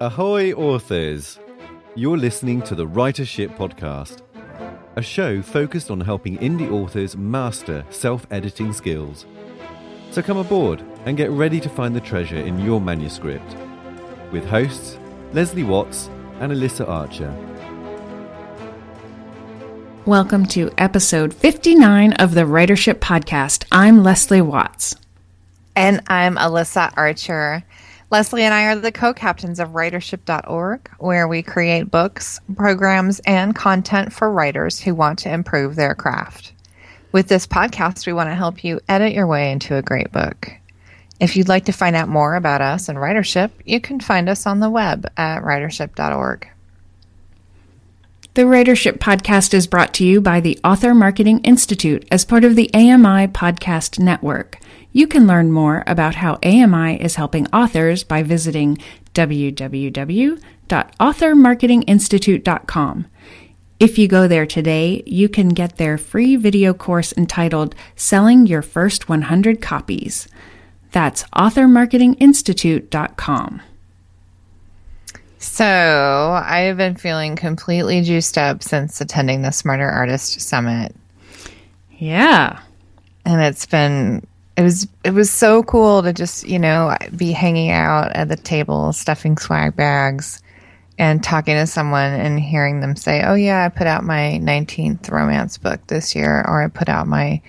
Ahoy, authors! You're listening to the Writership Podcast, a show focused on helping indie authors master self editing skills. So come aboard and get ready to find the treasure in your manuscript with hosts Leslie Watts and Alyssa Archer. Welcome to episode 59 of the Writership Podcast. I'm Leslie Watts. And I'm Alyssa Archer. Leslie and I are the co captains of writership.org, where we create books, programs, and content for writers who want to improve their craft. With this podcast, we want to help you edit your way into a great book. If you'd like to find out more about us and writership, you can find us on the web at writership.org. The Writership Podcast is brought to you by the Author Marketing Institute as part of the AMI Podcast Network. You can learn more about how AMI is helping authors by visiting www.authormarketinginstitute.com. If you go there today, you can get their free video course entitled Selling Your First 100 Copies. That's authormarketinginstitute.com. So, I have been feeling completely juiced up since attending the Smarter Artist Summit. Yeah. And it's been it was it was so cool to just you know be hanging out at the table stuffing swag bags and talking to someone and hearing them say oh yeah i put out my 19th romance book this year or i put out my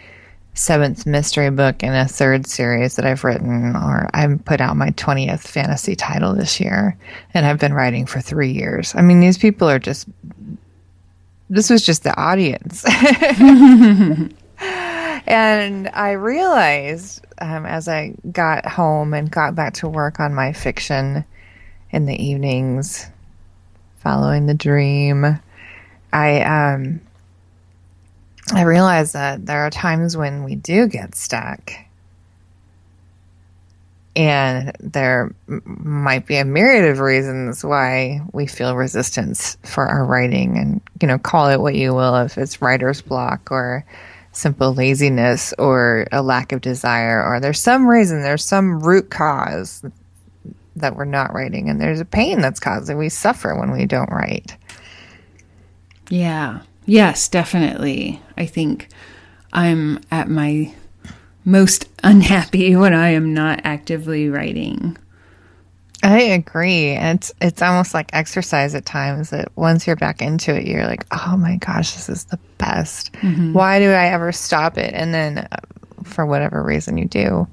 seventh mystery book in a third series that i've written or i put out my 20th fantasy title this year and i've been writing for three years. I mean these people are just this was just the audience and I realized um, as I got home and got back to work on my fiction in the evenings, following the dream, I um, I realized that there are times when we do get stuck. And there might be a myriad of reasons why we feel resistance for our writing, and you know, call it what you will, if it's writer's block or simple laziness or a lack of desire or there's some reason there's some root cause that we're not writing and there's a pain that's caused we suffer when we don't write. Yeah. Yes definitely. I think i'm at my most unhappy when i am not actively writing I agree. And it's it's almost like exercise at times that once you're back into it, you're like, oh my gosh, this is the best. Mm-hmm. Why do I ever stop it? And then uh, for whatever reason you do.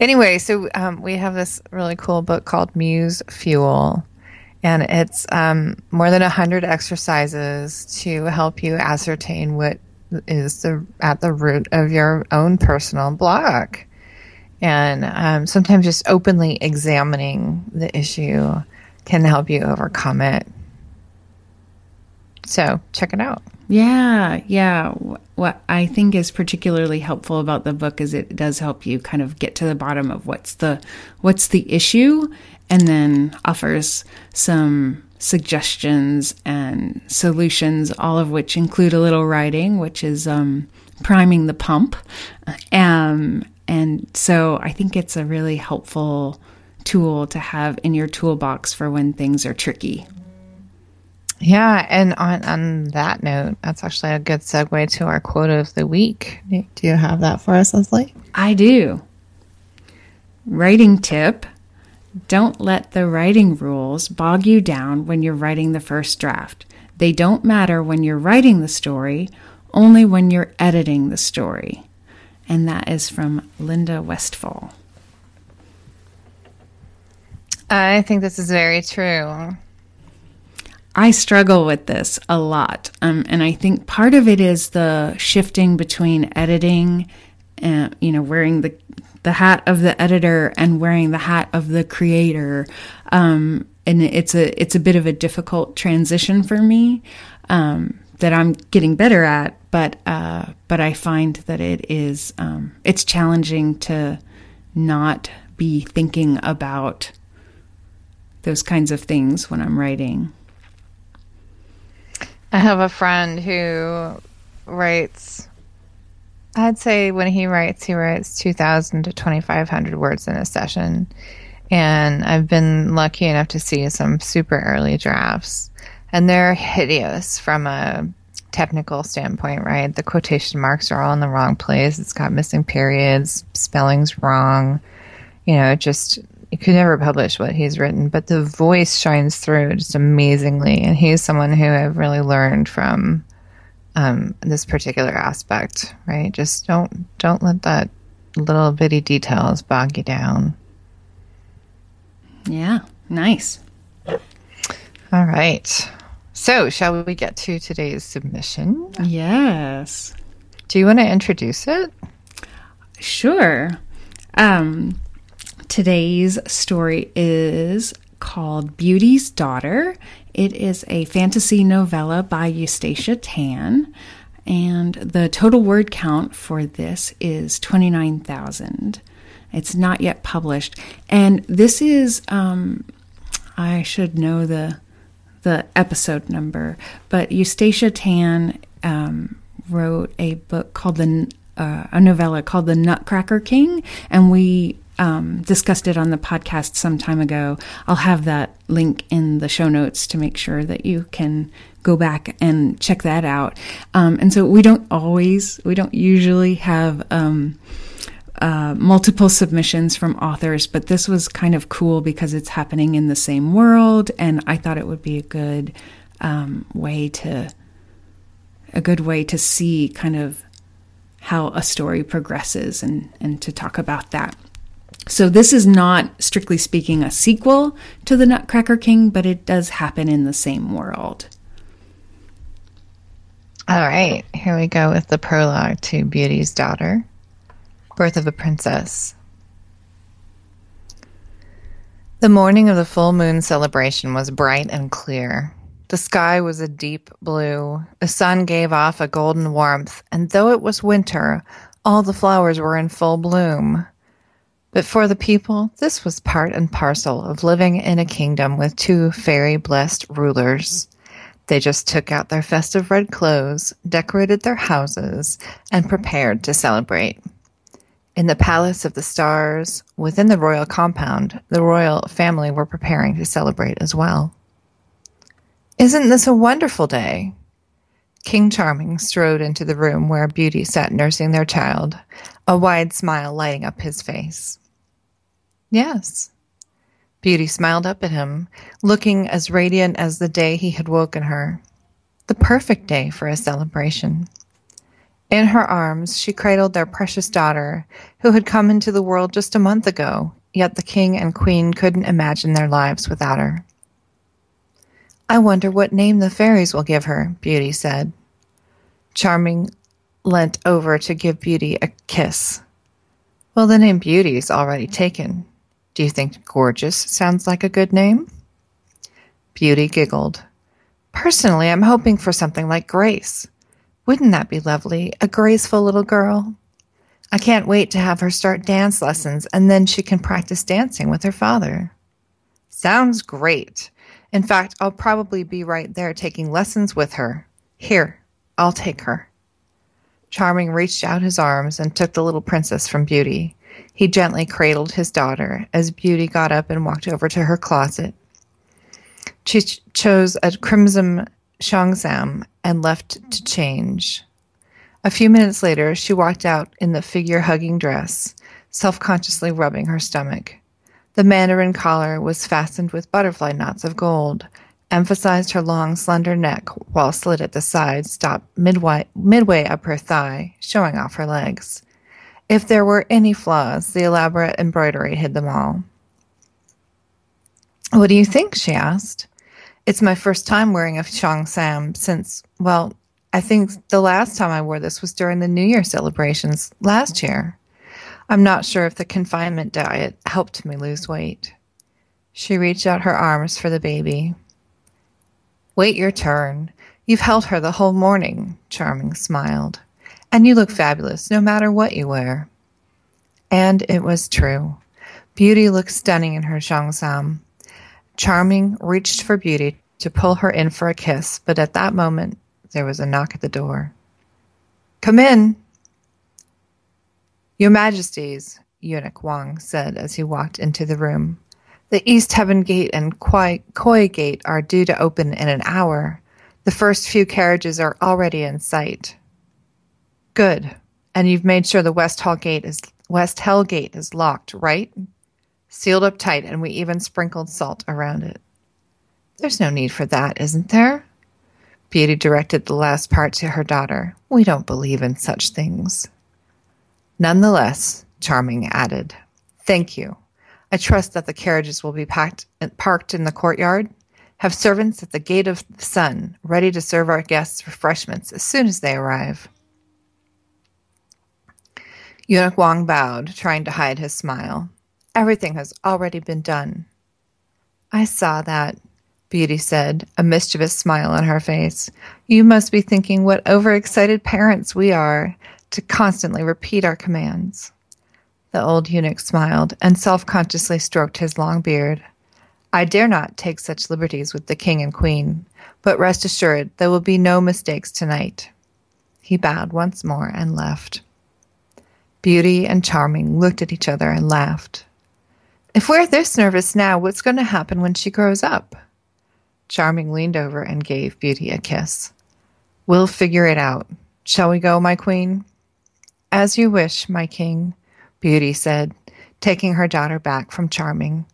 Anyway, so um, we have this really cool book called Muse Fuel. And it's um, more than 100 exercises to help you ascertain what is the at the root of your own personal block and um, sometimes just openly examining the issue can help you overcome it. So check it out. Yeah, yeah. What I think is particularly helpful about the book is it does help you kind of get to the bottom of what's the what's the issue and then offers some suggestions and solutions all of which include a little writing which is um, priming the pump um, and so I think it's a really helpful tool to have in your toolbox for when things are tricky. Yeah, and on on that note, that's actually a good segue to our quote of the week. Do you have that for us, Leslie? I do. Writing tip Don't let the writing rules bog you down when you're writing the first draft. They don't matter when you're writing the story, only when you're editing the story and that is from Linda Westfall. I think this is very true. I struggle with this a lot. Um, and I think part of it is the shifting between editing and, you know, wearing the, the hat of the editor and wearing the hat of the creator. Um, and it's a, it's a bit of a difficult transition for me. Um, that I'm getting better at, but uh, but I find that it is um, it's challenging to not be thinking about those kinds of things when I'm writing. I have a friend who writes. I'd say when he writes, he writes 2,000 to 2,500 words in a session. And I've been lucky enough to see some super early drafts. And they're hideous from a technical standpoint, right? The quotation marks are all in the wrong place. It's got missing periods, spelling's wrong. You know, it just you could never publish what he's written, but the voice shines through just amazingly. And he's someone who I've really learned from um, this particular aspect, right? Just don't don't let that little bitty details bog you down. Yeah, nice. All right. So, shall we get to today's submission? Yes. Do you want to introduce it? Sure. Um, Today's story is called Beauty's Daughter. It is a fantasy novella by Eustacia Tan, and the total word count for this is 29,000. It's not yet published. And this is, um, I should know the the episode number, but Eustacia Tan um, wrote a book called the uh, a novella called The Nutcracker King, and we um, discussed it on the podcast some time ago. I'll have that link in the show notes to make sure that you can go back and check that out. Um, and so we don't always, we don't usually have um, uh, multiple submissions from authors, but this was kind of cool because it's happening in the same world, and I thought it would be a good um, way to a good way to see kind of how a story progresses and and to talk about that. So, this is not, strictly speaking, a sequel to The Nutcracker King, but it does happen in the same world. All right, here we go with the prologue to Beauty's Daughter Birth of a Princess. The morning of the full moon celebration was bright and clear. The sky was a deep blue. The sun gave off a golden warmth, and though it was winter, all the flowers were in full bloom. But for the people, this was part and parcel of living in a kingdom with two fairy blessed rulers. They just took out their festive red clothes, decorated their houses, and prepared to celebrate. In the Palace of the Stars, within the royal compound, the royal family were preparing to celebrate as well. Isn't this a wonderful day? King Charming strode into the room where Beauty sat nursing their child, a wide smile lighting up his face. Yes. Beauty smiled up at him, looking as radiant as the day he had woken her. The perfect day for a celebration. In her arms, she cradled their precious daughter, who had come into the world just a month ago, yet the king and queen couldn't imagine their lives without her. I wonder what name the fairies will give her, Beauty said. Charming leant over to give Beauty a kiss. Well, the name Beauty is already taken. Do you think gorgeous sounds like a good name? Beauty giggled. Personally, I'm hoping for something like Grace. Wouldn't that be lovely? A graceful little girl. I can't wait to have her start dance lessons and then she can practice dancing with her father. Sounds great. In fact, I'll probably be right there taking lessons with her. Here, I'll take her. Charming reached out his arms and took the little princess from Beauty. He gently cradled his daughter as Beauty got up and walked over to her closet. She ch- chose a crimson cheongsam and left to change. A few minutes later, she walked out in the figure hugging dress, self consciously rubbing her stomach. The mandarin collar was fastened with butterfly knots of gold, emphasized her long, slender neck, while slit at the side stopped midway, midway up her thigh, showing off her legs. If there were any flaws, the elaborate embroidery hid them all. What do you think? she asked. It's my first time wearing a cheongsam since, well, I think the last time I wore this was during the New Year celebrations last year. I'm not sure if the confinement diet helped me lose weight. She reached out her arms for the baby. Wait your turn. You've held her the whole morning, Charming smiled. And you look fabulous no matter what you wear. And it was true. Beauty looked stunning in her cheongsam. Charming reached for Beauty to pull her in for a kiss, but at that moment there was a knock at the door. Come in. Your Majesties, Eunuch Wang said as he walked into the room. The East Heaven Gate and Koi, Koi Gate are due to open in an hour. The first few carriages are already in sight. Good. And you've made sure the West Hall Gate is West Hell Gate is locked, right? Sealed up tight, and we even sprinkled salt around it. There's no need for that, isn't there? Beauty directed the last part to her daughter. We don't believe in such things. Nonetheless, Charming added, Thank you. I trust that the carriages will be packed, and parked in the courtyard. Have servants at the gate of the sun, ready to serve our guests refreshments as soon as they arrive. Eunuch Wang bowed, trying to hide his smile. Everything has already been done. I saw that, Beauty said, a mischievous smile on her face. You must be thinking what overexcited parents we are to constantly repeat our commands. The old eunuch smiled and self consciously stroked his long beard. I dare not take such liberties with the king and queen, but rest assured there will be no mistakes tonight. He bowed once more and left. Beauty and Charming looked at each other and laughed. If we're this nervous now, what's going to happen when she grows up? Charming leaned over and gave Beauty a kiss. We'll figure it out. Shall we go, my queen? As you wish, my king. Beauty said, taking her daughter back from Charming.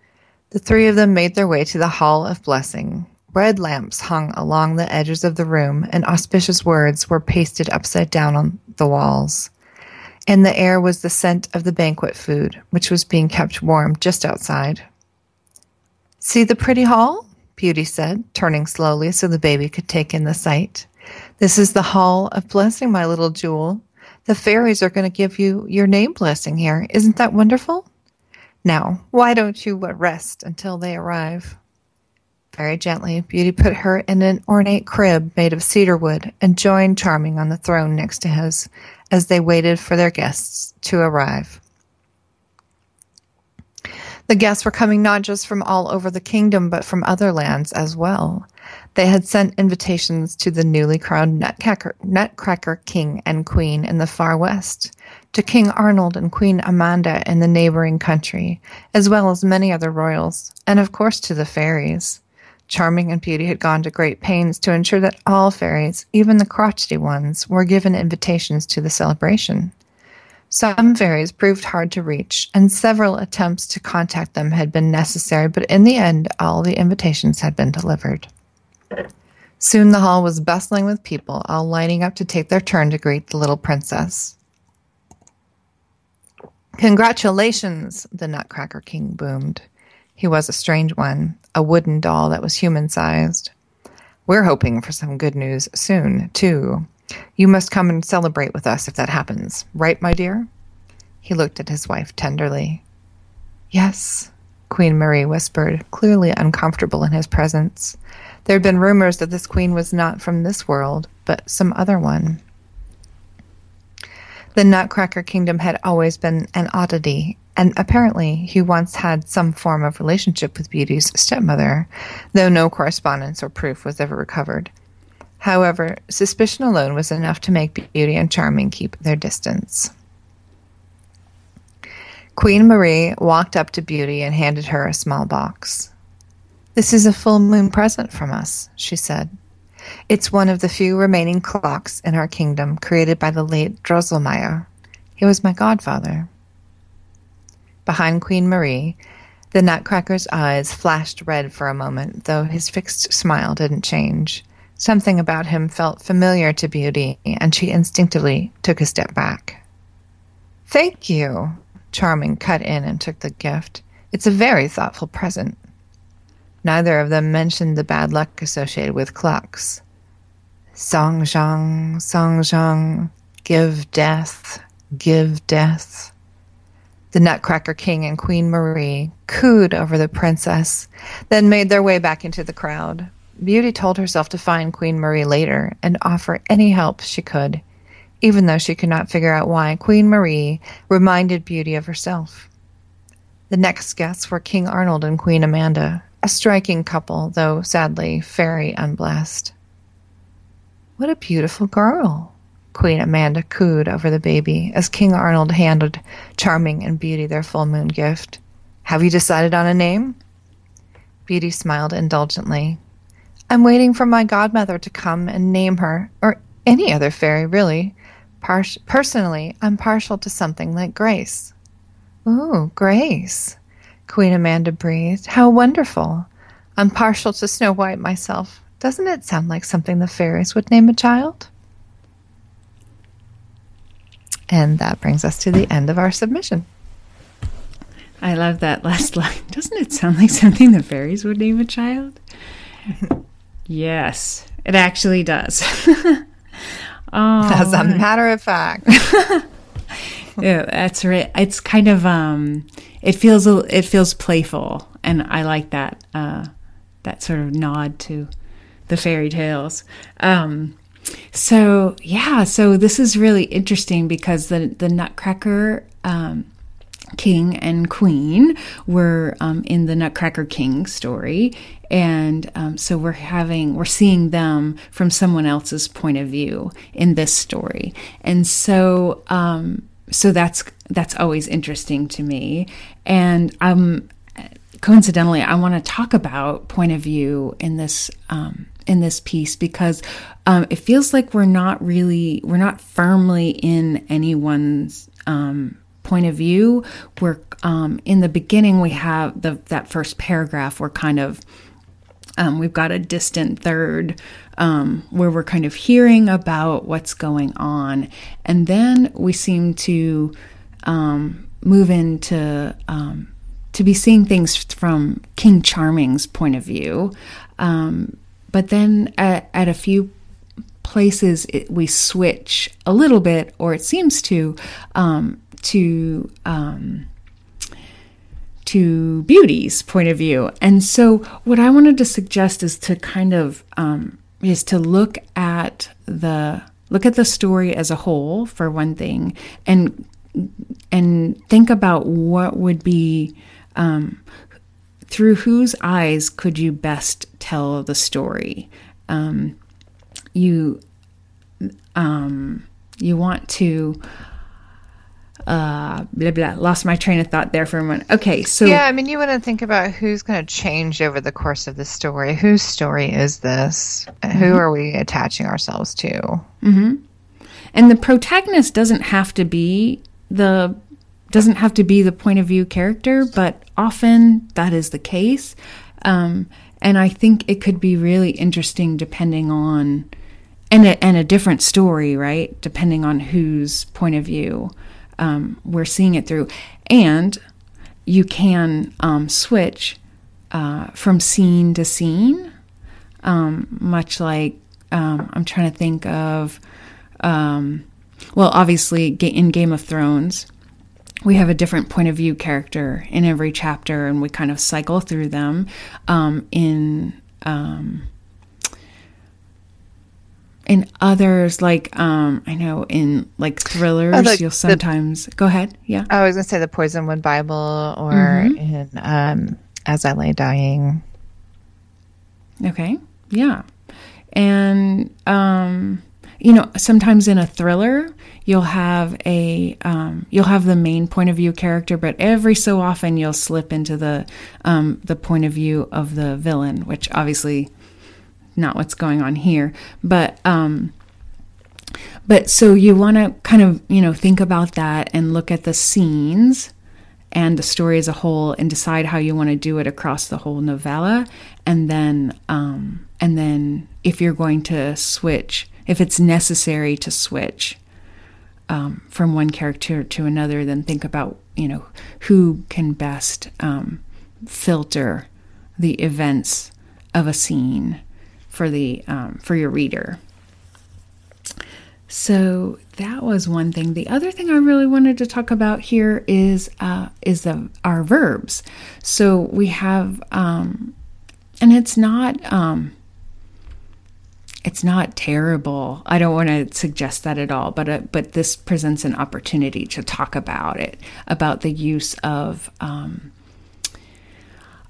The three of them made their way to the Hall of Blessing. Red lamps hung along the edges of the room, and auspicious words were pasted upside down on the walls. In the air was the scent of the banquet food, which was being kept warm just outside. See the pretty hall? Beauty said, turning slowly so the baby could take in the sight. This is the Hall of Blessing, my little jewel. The fairies are going to give you your name blessing here. Isn't that wonderful? Now, why don't you rest until they arrive? Very gently, Beauty put her in an ornate crib made of cedar wood and joined Charming on the throne next to his as they waited for their guests to arrive. The guests were coming not just from all over the kingdom, but from other lands as well. They had sent invitations to the newly crowned Nutcracker, Nutcracker King and Queen in the far west, to King Arnold and Queen Amanda in the neighboring country, as well as many other royals, and of course to the fairies. Charming and Beauty had gone to great pains to ensure that all fairies, even the crotchety ones, were given invitations to the celebration. Some fairies proved hard to reach, and several attempts to contact them had been necessary, but in the end, all the invitations had been delivered. Soon the hall was bustling with people, all lining up to take their turn to greet the little princess. Congratulations, the Nutcracker King boomed. He was a strange one, a wooden doll that was human sized. We're hoping for some good news soon, too. You must come and celebrate with us if that happens, right, my dear? He looked at his wife tenderly. Yes, Queen Marie whispered, clearly uncomfortable in his presence. There had been rumors that this queen was not from this world, but some other one. The Nutcracker Kingdom had always been an oddity, and apparently he once had some form of relationship with Beauty's stepmother, though no correspondence or proof was ever recovered. However, suspicion alone was enough to make Beauty and Charming keep their distance. Queen Marie walked up to Beauty and handed her a small box. This is a full moon present from us, she said. It's one of the few remaining clocks in our kingdom created by the late Drosselmeyer. He was my godfather. Behind Queen Marie, the Nutcracker's eyes flashed red for a moment, though his fixed smile didn't change. Something about him felt familiar to Beauty, and she instinctively took a step back. Thank you, Charming cut in and took the gift. It's a very thoughtful present. Neither of them mentioned the bad luck associated with clocks. Song Zhang, Song Zhang, give death, give death. The Nutcracker King and Queen Marie cooed over the princess, then made their way back into the crowd. Beauty told herself to find Queen Marie later and offer any help she could, even though she could not figure out why Queen Marie reminded Beauty of herself. The next guests were King Arnold and Queen Amanda, a striking couple, though sadly very unblessed. What a beautiful girl, Queen Amanda cooed over the baby as King Arnold handed Charming and Beauty their full moon gift. Have you decided on a name? Beauty smiled indulgently. I'm waiting for my godmother to come and name her, or any other fairy, really. Par- personally, I'm partial to something like Grace. Ooh, Grace. Queen Amanda breathed. How wonderful. I'm partial to Snow White myself. Doesn't it sound like something the fairies would name a child? And that brings us to the end of our submission. I love that last line. Doesn't it sound like something the fairies would name a child? yes, it actually does. oh, As a matter of fact. yeah, that's right. It's kind of um, it feels it feels playful, and I like that uh, that sort of nod to the fairy tales. Um, so yeah, so this is really interesting because the the Nutcracker um, king and queen were um, in the Nutcracker King story, and um, so we're having we're seeing them from someone else's point of view in this story, and so um, so that's that's always interesting to me, and um, coincidentally, I want to talk about point of view in this um, in this piece because um, it feels like we're not really we're not firmly in anyone's um, point of view. We're um, in the beginning we have the that first paragraph. We're kind of um, we've got a distant third um, where we're kind of hearing about what's going on, and then we seem to um, move into to be seeing things from King Charming's point of view. Um, but then at, at a few places it, we switch a little bit, or it seems to, um, to um, to beauty's point of view. And so, what I wanted to suggest is to kind of um, is to look at the look at the story as a whole for one thing, and and think about what would be um, through whose eyes could you best tell the story? Um, you um, you want to uh, blah blah. Lost my train of thought there for a moment. Okay, so yeah, I mean, you want to think about who's going to change over the course of the story. Whose story is this? Mm-hmm. Who are we attaching ourselves to? Mm-hmm. And the protagonist doesn't have to be the doesn't have to be the point of view character, but often that is the case. Um, and I think it could be really interesting depending on, and a, and a different story, right? Depending on whose point of view um, we're seeing it through. And you can um, switch uh, from scene to scene, um, much like um, I'm trying to think of, um, well, obviously in Game of Thrones we have a different point of view character in every chapter, and we kind of cycle through them. Um, in um, in others, like um, I know in like thrillers, oh, like you'll sometimes the, go ahead. Yeah, I was gonna say the Poisonwood Bible, or mm-hmm. in um, As I Lay Dying. Okay, yeah, and um, you know sometimes in a thriller you'll have a um, you'll have the main point of view character, but every so often you'll slip into the um, the point of view of the villain, which obviously not what's going on here, but um, but so you want to kind of you know think about that and look at the scenes and the story as a whole and decide how you want to do it across the whole novella. And then um, and then if you're going to switch if it's necessary to switch um, from one character to another, then think about you know who can best um, filter the events of a scene for the um, for your reader. So that was one thing. The other thing I really wanted to talk about here is uh, is the our verbs. So we have, um, and it's not um, it's not terrible. I don't want to suggest that at all, but uh, but this presents an opportunity to talk about it, about the use of um,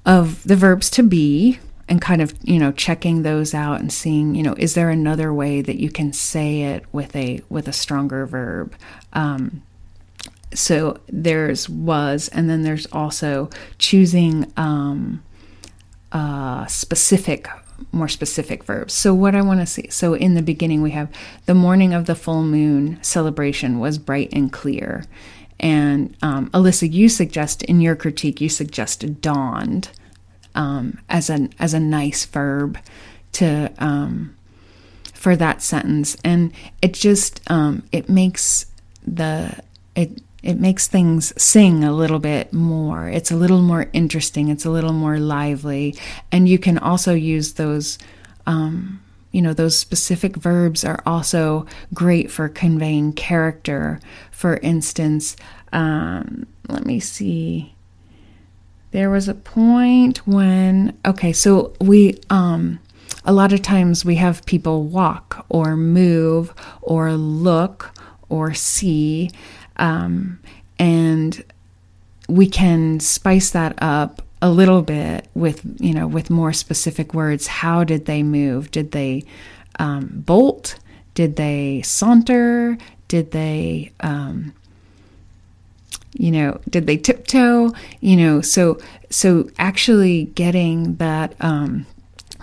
of the verbs to be, and kind of you know checking those out and seeing you know is there another way that you can say it with a with a stronger verb. Um, so there's was, and then there's also choosing. Um, uh, specific more specific verbs. So, what I want to see so, in the beginning, we have the morning of the full moon celebration was bright and clear. And um, Alyssa, you suggest in your critique, you suggested dawned um, as an as a nice verb to um, for that sentence, and it just um, it makes the it it makes things sing a little bit more. It's a little more interesting. It's a little more lively, and you can also use those. Um, you know, those specific verbs are also great for conveying character. For instance, um, let me see. There was a point when, okay, so we, um, a lot of times we have people walk or move or look or see um, and we can spice that up a little bit with you know with more specific words. How did they move? Did they um, bolt? Did they saunter? Did they um, you know did they tiptoe? You know so so actually getting that um,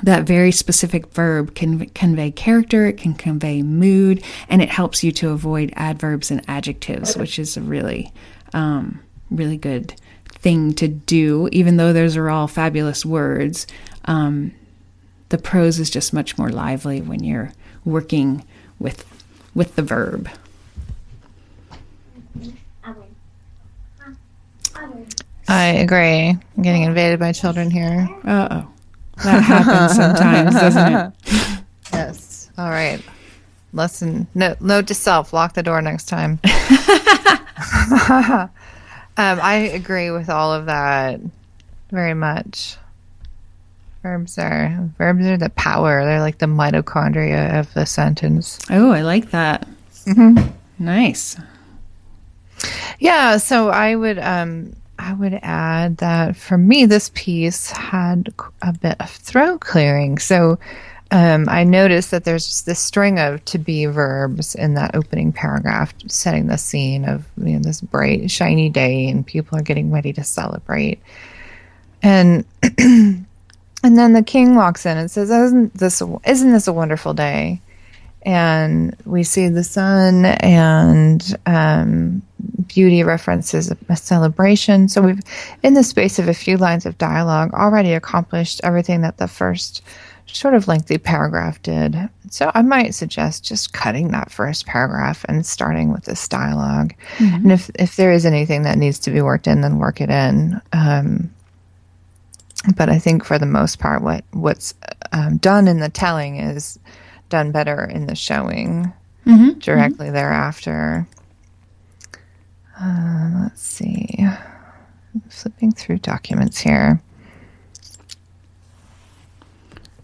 that very specific verb can convey character, it can convey mood, and it helps you to avoid adverbs and adjectives, which is a really, um, really good thing to do. Even though those are all fabulous words, um, the prose is just much more lively when you're working with with the verb. I agree. I'm getting invaded by children here. Uh oh. That happens sometimes, doesn't it? Yes. All right. Listen. No, note to self: lock the door next time. um, I agree with all of that very much. Verbs are verbs are the power. They're like the mitochondria of the sentence. Oh, I like that. Mm-hmm. Nice. Yeah. So I would um, I would add that for me, this piece had a bit of throat clearing. So um, I noticed that there's this string of to be verbs in that opening paragraph, setting the scene of you know, this bright, shiny day, and people are getting ready to celebrate. And and then the king walks in and says, "Isn't this isn't this a wonderful day?" And we see the sun and um, beauty references a celebration. So we've, in the space of a few lines of dialogue, already accomplished everything that the first sort of lengthy paragraph did. So I might suggest just cutting that first paragraph and starting with this dialog mm-hmm. And if if there is anything that needs to be worked in, then work it in. Um, but I think for the most part, what what's um, done in the telling is done better in the showing mm-hmm. directly mm-hmm. thereafter. Uh, let's see. I'm flipping through documents here.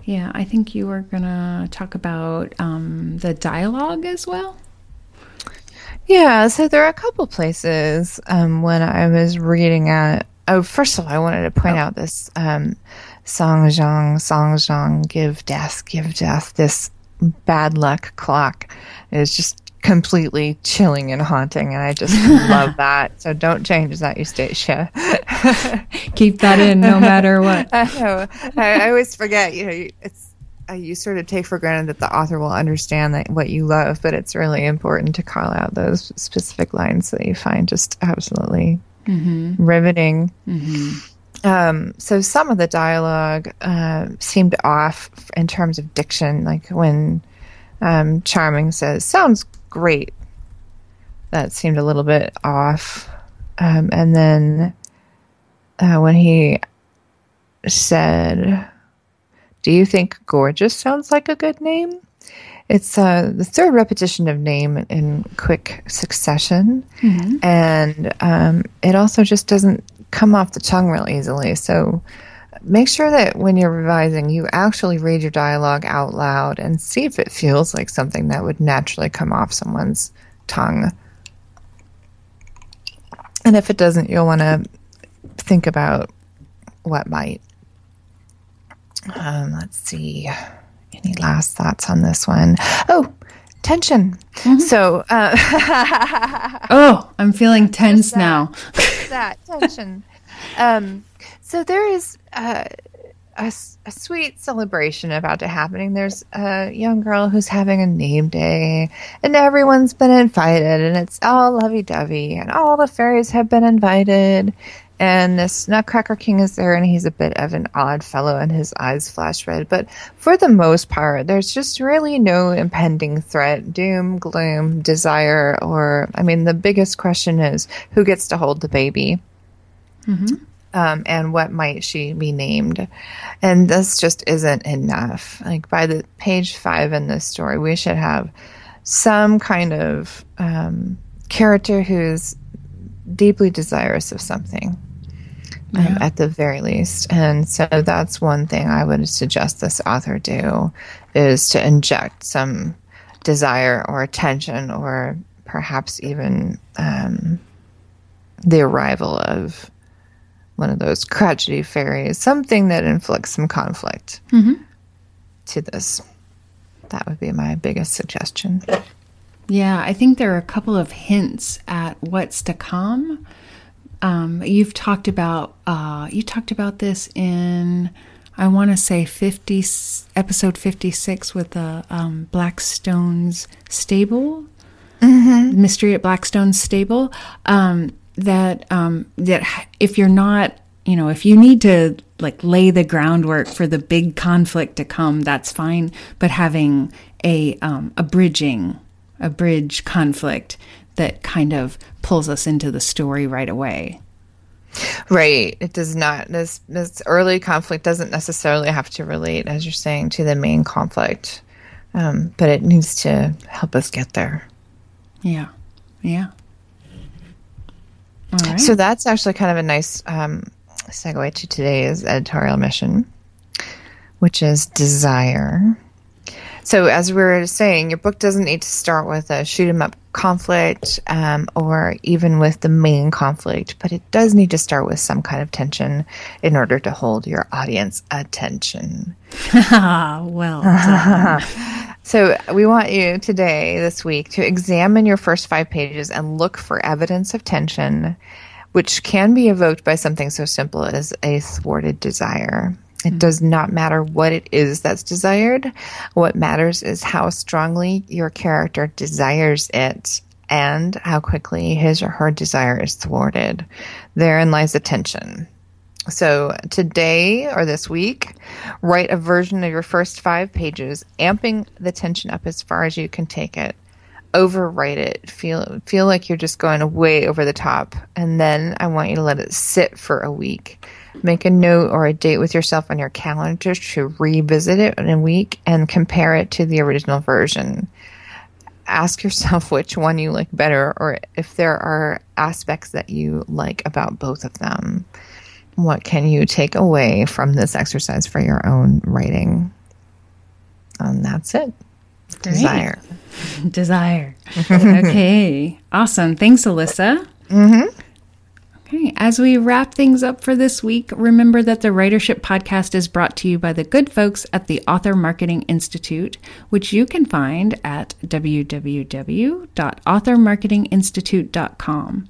Yeah, I think you were going to talk about um, the dialogue as well. Yeah, so there are a couple places um, when I was reading at. Oh, first of all, I wanted to point oh. out this um, Song Zhang, Song Zhang, give death, give death. This bad luck clock. Is just completely chilling and haunting and i just love that. So don't change that eustacia. Keep that in no matter what. I know. I, I, always forget you know it's uh, you sort of take for granted that the author will understand that what you love but it's really important to call out those specific lines that you find just absolutely mm-hmm. riveting. Mm-hmm. Um, so some of the dialogue uh, seemed off in terms of diction, like when um, Charming says, "Sounds great." That seemed a little bit off, um, and then uh, when he said, "Do you think gorgeous sounds like a good name?" It's uh, the third repetition of name in quick succession, mm-hmm. and um, it also just doesn't come off the tongue real easily. So make sure that when you're revising, you actually read your dialogue out loud and see if it feels like something that would naturally come off someone's tongue. And if it doesn't, you'll want to think about what might. Um, let's see. Any last thoughts on this one? Oh, tension. Mm-hmm. So, uh, oh, I'm feeling tense that, now. that tension. Um, so there is uh, a, a sweet celebration about to happening. There's a young girl who's having a name day, and everyone's been invited, and it's all lovey dovey, and all the fairies have been invited. And this Nutcracker King is there, and he's a bit of an odd fellow, and his eyes flash red. But for the most part, there's just really no impending threat, doom, gloom, desire, or I mean, the biggest question is who gets to hold the baby? Mm-hmm um, and what might she be named? And this just isn't enough. Like by the page five in this story, we should have some kind of um, character who's deeply desirous of something. Um, yeah. Um, at the very least. And so that's one thing I would suggest this author do is to inject some desire or attention or perhaps even um, the arrival of one of those crotchety fairies, something that inflicts some conflict mm-hmm. to this. That would be my biggest suggestion. Yeah, I think there are a couple of hints at what's to come. Um, you've talked about uh, you talked about this in I want to say fifty episode fifty six with the um, Blackstone's stable, mm-hmm. mystery at Blackstone's stable. Um, that um, that if you're not you know if you need to like lay the groundwork for the big conflict to come that's fine but having a um, a bridging a bridge conflict that kind of pulls us into the story right away. Right. It does not this this early conflict doesn't necessarily have to relate as you're saying to the main conflict. Um, but it needs to help us get there. Yeah. Yeah. So that's actually kind of a nice um, segue to today's editorial mission, which is desire. So, as we were saying, your book doesn't need to start with a shoot 'em up conflict um, or even with the main conflict, but it does need to start with some kind of tension in order to hold your audience attention. well So, we want you today, this week, to examine your first five pages and look for evidence of tension, which can be evoked by something so simple as a thwarted desire. It does not matter what it is that's desired. What matters is how strongly your character desires it and how quickly his or her desire is thwarted. Therein lies the tension. So today or this week, write a version of your first five pages, amping the tension up as far as you can take it. Overwrite it. Feel feel like you're just going way over the top, and then I want you to let it sit for a week. Make a note or a date with yourself on your calendar to revisit it in a week and compare it to the original version. Ask yourself which one you like better, or if there are aspects that you like about both of them what can you take away from this exercise for your own writing? And that's it. Great. Desire. Desire. okay. Awesome. Thanks, Alyssa. Mm-hmm. Okay. As we wrap things up for this week, remember that the Writership Podcast is brought to you by the good folks at the Author Marketing Institute, which you can find at www.authormarketinginstitute.com.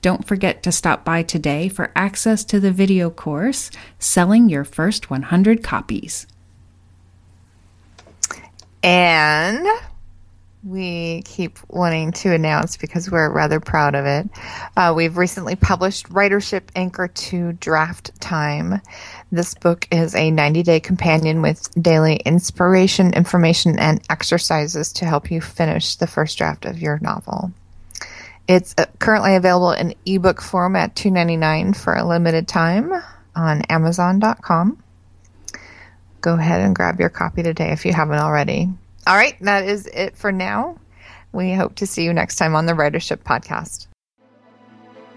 Don't forget to stop by today for access to the video course, Selling Your First 100 Copies. And we keep wanting to announce because we're rather proud of it. Uh, we've recently published Writership Anchor to Draft Time. This book is a 90 day companion with daily inspiration, information, and exercises to help you finish the first draft of your novel. It's uh, currently available in ebook form at $2.99 for a limited time on Amazon.com. Go ahead and grab your copy today if you haven't already. All right, that is it for now. We hope to see you next time on the Writership Podcast.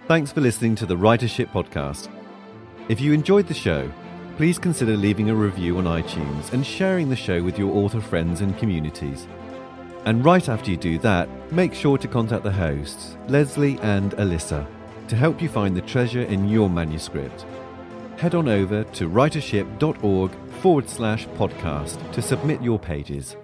Thanks for listening to the Writership Podcast. If you enjoyed the show, please consider leaving a review on iTunes and sharing the show with your author friends and communities. And right after you do that, make sure to contact the hosts, Leslie and Alyssa, to help you find the treasure in your manuscript. Head on over to writership.org forward slash podcast to submit your pages.